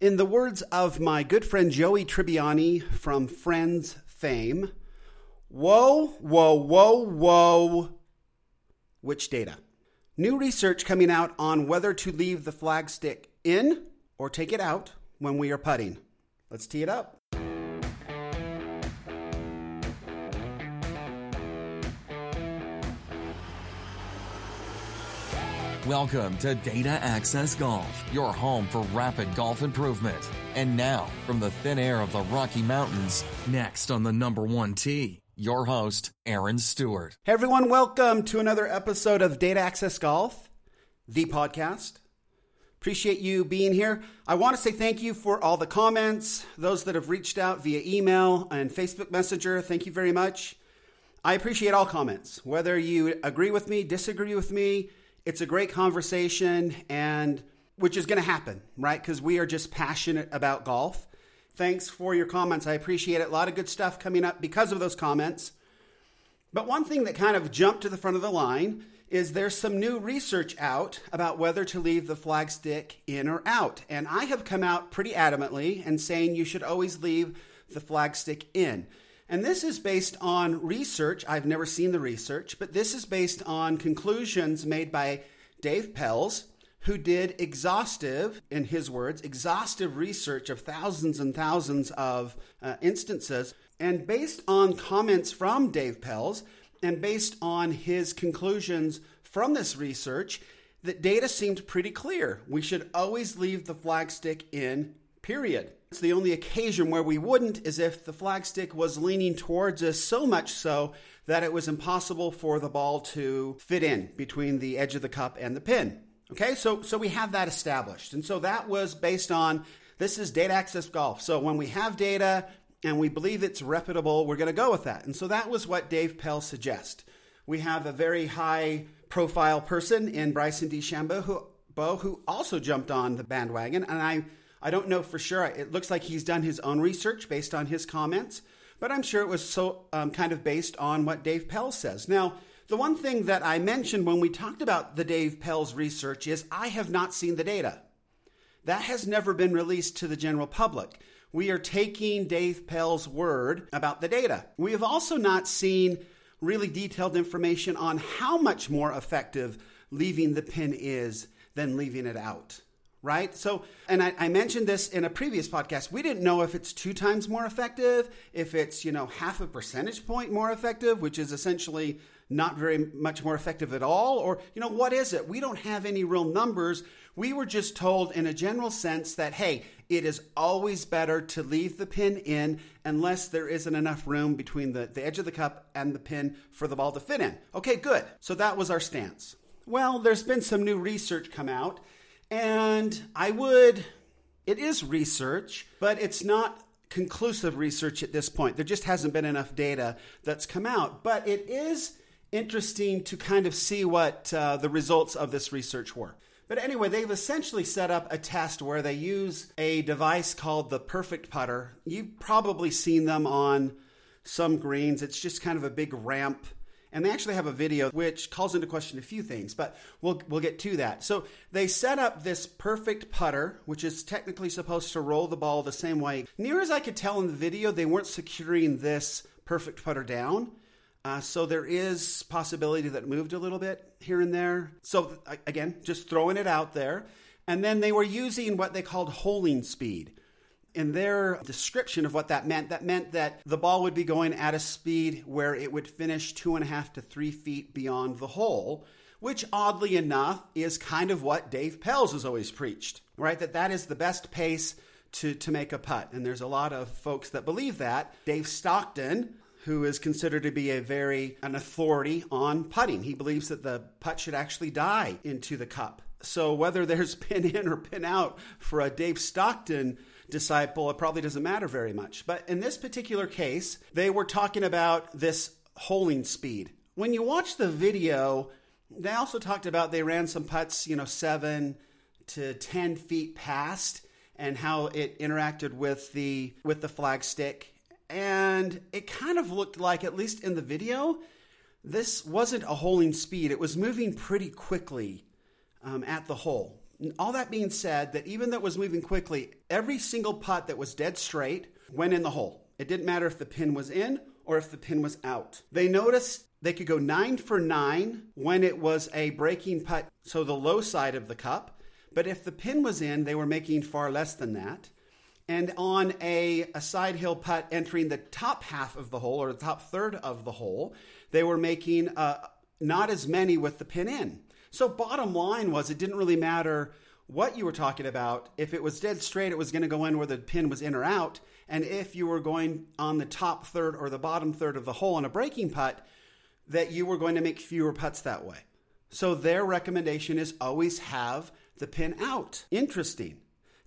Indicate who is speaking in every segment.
Speaker 1: In the words of my good friend Joey Tribbiani from Friends fame, whoa, whoa, whoa, whoa. Which data? New research coming out on whether to leave the flagstick in or take it out when we are putting. Let's tee it up.
Speaker 2: Welcome to Data Access Golf, your home for rapid golf improvement. And now, from the thin air of the Rocky Mountains, next on the number one tee, your host, Aaron Stewart.
Speaker 1: Hey everyone, welcome to another episode of Data Access Golf, the podcast. Appreciate you being here. I want to say thank you for all the comments, those that have reached out via email and Facebook Messenger. Thank you very much. I appreciate all comments, whether you agree with me, disagree with me it's a great conversation and which is going to happen, right? Because we are just passionate about golf. Thanks for your comments. I appreciate it. A lot of good stuff coming up because of those comments. But one thing that kind of jumped to the front of the line is there's some new research out about whether to leave the flag stick in or out. And I have come out pretty adamantly and saying you should always leave the flag stick in. And this is based on research. I've never seen the research, but this is based on conclusions made by Dave Pelz, who did exhaustive, in his words, exhaustive research of thousands and thousands of uh, instances. And based on comments from Dave Pelz and based on his conclusions from this research, that data seemed pretty clear. We should always leave the flagstick in, period. It's the only occasion where we wouldn't is if the flagstick was leaning towards us so much so that it was impossible for the ball to fit in between the edge of the cup and the pin. Okay, so so we have that established. And so that was based on this is data access golf. So when we have data and we believe it's reputable, we're going to go with that. And so that was what Dave Pelz suggests. We have a very high profile person in Bryson DeChambeau who Bo, who also jumped on the bandwagon, and I I don't know for sure. It looks like he's done his own research based on his comments, but I'm sure it was so um, kind of based on what Dave Pelz says. Now, the one thing that I mentioned when we talked about the Dave Pelz's research is I have not seen the data. That has never been released to the general public. We are taking Dave Pelz's word about the data. We have also not seen really detailed information on how much more effective leaving the pin is than leaving it out right? So, and I, I, mentioned this in a previous podcast. We didn't know if it's two times more effective, if it's, you know, half a percentage point more effective, which is essentially not very much more effective at all, or, you know, what is it? We don't have any real numbers. We were just told in a general sense that, hey, it is always better to leave the pin in unless there isn't enough room between the, the edge of the cup and the pin for the ball to fit in. Okay, good. So that was our stance. Well, there's been some new research come out and I would, it is research, but it's not conclusive research at this point. There just hasn't been enough data that's come out. But it is interesting to kind of see what uh, the results of this research were. But anyway, they've essentially set up a test where they use a device called the Perfect Putter. You've probably seen them on some greens. It's just kind of a big ramp and they actually have a video which calls into question a few things, but we'll, we'll get to that. So they set up this perfect putter, which is technically supposed to roll the ball the same way. Near as I could tell in the video, they weren't securing this perfect putter down. Uh, so there is possibility that moved a little bit here and there. So again, just throwing it out there. And then they were using what they called holing speed in their description of what that meant, that meant that the ball would be going at a speed where it would finish two and a half to three feet beyond the hole, which oddly enough is kind of what Dave Pelz has always preached, right? That that is the best pace to, to make a putt. And there's a lot of folks that believe that. Dave Stockton, who is considered to be a very an authority on putting, he believes that the putt should actually die into the cup. So whether there's pin in or pin out for a Dave Stockton disciple, it probably doesn't matter very much. But in this particular case, they were talking about this holing speed. When you watch the video, they also talked about they ran some putts, you know, seven to 10 feet past and how it interacted with the with the flag stick and it kind of looked like at least in the video this wasn't a holing speed it was moving pretty quickly um, at the hole All that being said, that even though it was moving quickly, every single putt that was dead straight went in the hole. It didn't matter if the pin was in or if the pin was out. They noticed they could go nine for nine when it was a breaking putt, so the low side of the cup. But if the pin was in, they were making far less than that. And on a, a side hill putt entering the top half of the hole or the top third of the hole, they were making uh, not as many with the pin in. So, bottom line was it didn't really matter what you were talking about. If it was dead straight, it was going to go in where the pin was in or out. And if you were going on the top third or the bottom third of the hole on a breaking putt, that you were going to make fewer putts that way. So, their recommendation is always have the pin out. Interesting.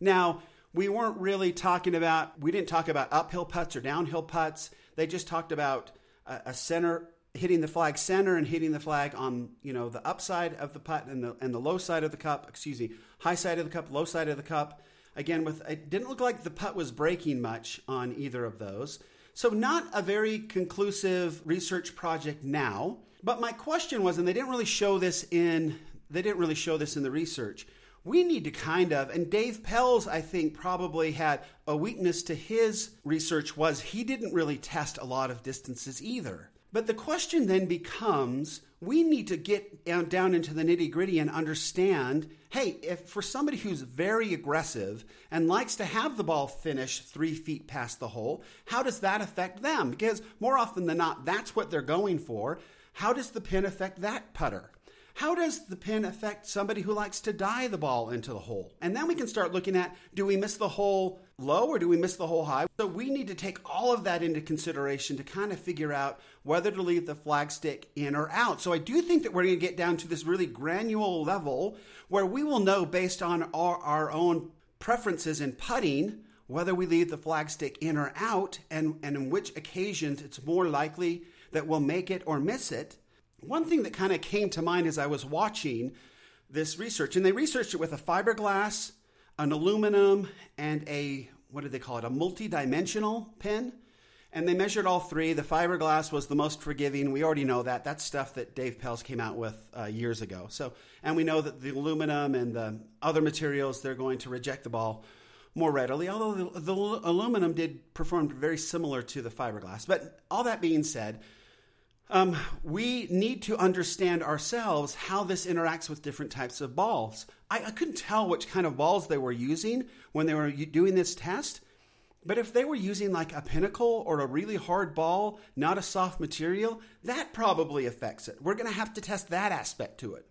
Speaker 1: Now, we weren't really talking about, we didn't talk about uphill putts or downhill putts. They just talked about a, a center hitting the flag center and hitting the flag on you know the upside of the putt and the and the low side of the cup excuse me high side of the cup low side of the cup. Again with it didn't look like the putt was breaking much on either of those. So not a very conclusive research project now but my question was and they didn't really show this in they didn't really show this in the research. We need to kind of and dave Pelz, i think probably had a weakness to his research was he didn't really test a lot of distances either but the question then becomes we need to get down into the nitty gritty and understand hey, if for somebody who's very aggressive and likes to have the ball finish three feet past the hole, how does that affect them? Because more often than not, that's what they're going for. How does the pin affect that putter? How does the pin affect somebody who likes to die the ball into the hole? And then we can start looking at do we miss the hole low or do we miss the hole high? So we need to take all of that into consideration to kind of figure out whether to leave the flagstick in or out. So I do think that we're going to get down to this really granular level where we will know based on our, our own preferences in putting whether we leave the flagstick in or out and, and in which occasions it's more likely that we'll make it or miss it. One thing that kind of came to mind as I was watching this research, and they researched it with a fiberglass, an aluminum, and a what did they call it? A multi-dimensional pen. And they measured all three. The fiberglass was the most forgiving. We already know that. That's stuff that Dave Pelz came out with uh, years ago. So, and we know that the aluminum and the other materials they're going to reject the ball more readily. Although the, the aluminum did perform very similar to the fiberglass. But all that being said, um, we need to understand ourselves how this interacts with different types of balls. I, I couldn't tell which kind of balls they were using when they were doing this test, but if they were using like a pinnacle or a really hard ball, not a soft material, that probably affects it. We're going to have to test that aspect to it.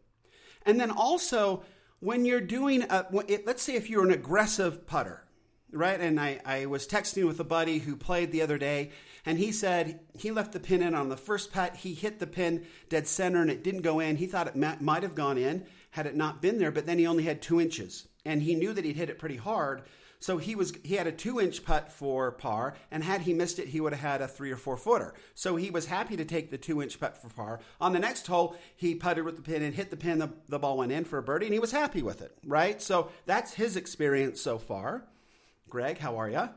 Speaker 1: And then also, when you're doing a, let's say if you're an aggressive putter, right? And I, I was texting with a buddy who played the other day, and he said he left the pin in on the first putt. He hit the pin dead center, and it didn't go in. He thought it might have gone in had it not been there, but then he only had two inches, and he knew that he'd hit it pretty hard. So he was he had a two inch putt for par, and had he missed it, he would have had a three or four footer. So he was happy to take the two inch putt for par. On the next hole, he putted with the pin and hit the pin. The, the ball went in for a birdie, and he was happy with it. Right. So that's his experience so far. Greg, how are you?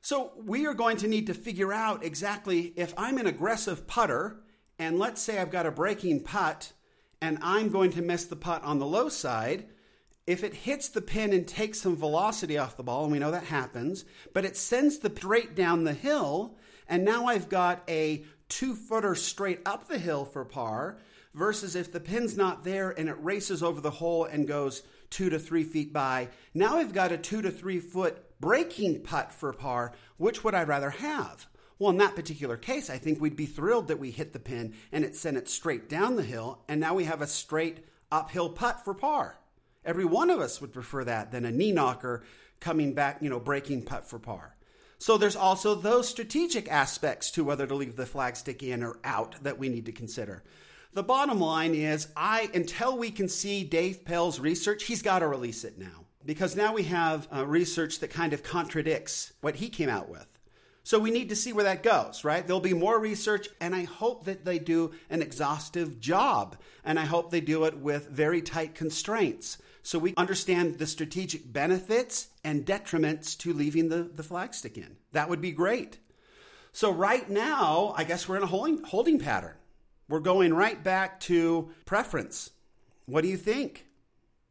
Speaker 1: So we are going to need to figure out exactly if I'm an aggressive putter, and let's say I've got a breaking putt, and I'm going to miss the putt on the low side. If it hits the pin and takes some velocity off the ball, and we know that happens, but it sends the straight down the hill, and now I've got a two footer straight up the hill for par, versus if the pin's not there and it races over the hole and goes two to three feet by, now I've got a two to three foot breaking putt for par, which would I rather have? Well, in that particular case, I think we'd be thrilled that we hit the pin and it sent it straight down the hill, and now we have a straight uphill putt for par. Every one of us would prefer that than a knee knocker coming back, you know, breaking putt for par. So there's also those strategic aspects to whether to leave the flagstick in or out that we need to consider. The bottom line is, I until we can see Dave Pelz's research, he's got to release it now because now we have uh, research that kind of contradicts what he came out with. So we need to see where that goes, right? There'll be more research, and I hope that they do an exhaustive job, and I hope they do it with very tight constraints so we understand the strategic benefits and detriments to leaving the, the flagstick in. That would be great. So, right now, I guess we're in a holding, holding pattern. We're going right back to preference. What do you think?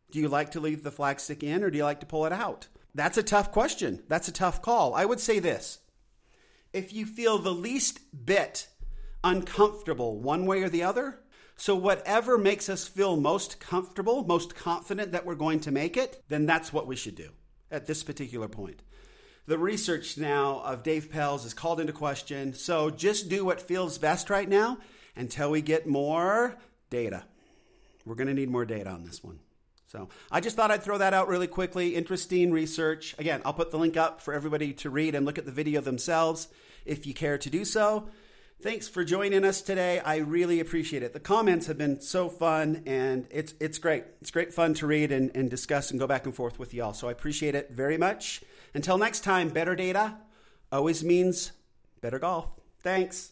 Speaker 1: Do you like to leave the flagstick in or do you like to pull it out? That's a tough question. That's a tough call. I would say this if you feel the least bit uncomfortable one way or the other, so whatever makes us feel most comfortable, most confident that we're going to make it, then that's what we should do at this particular point. The research now of Dave Pelz is called into question, so just do what feels best right now until we get more data. We're going to need more data on this one. So I just thought I'd throw that out really quickly. Interesting research. Again, I'll put the link up for everybody to read and look at the video themselves if you care to do so. Thanks for joining us today. I really appreciate it. The comments have been so fun and it's it's great. It's great fun to read and, and discuss and go back and forth with y'all. So I appreciate it very much. Until next time, better data always means better golf. Thanks.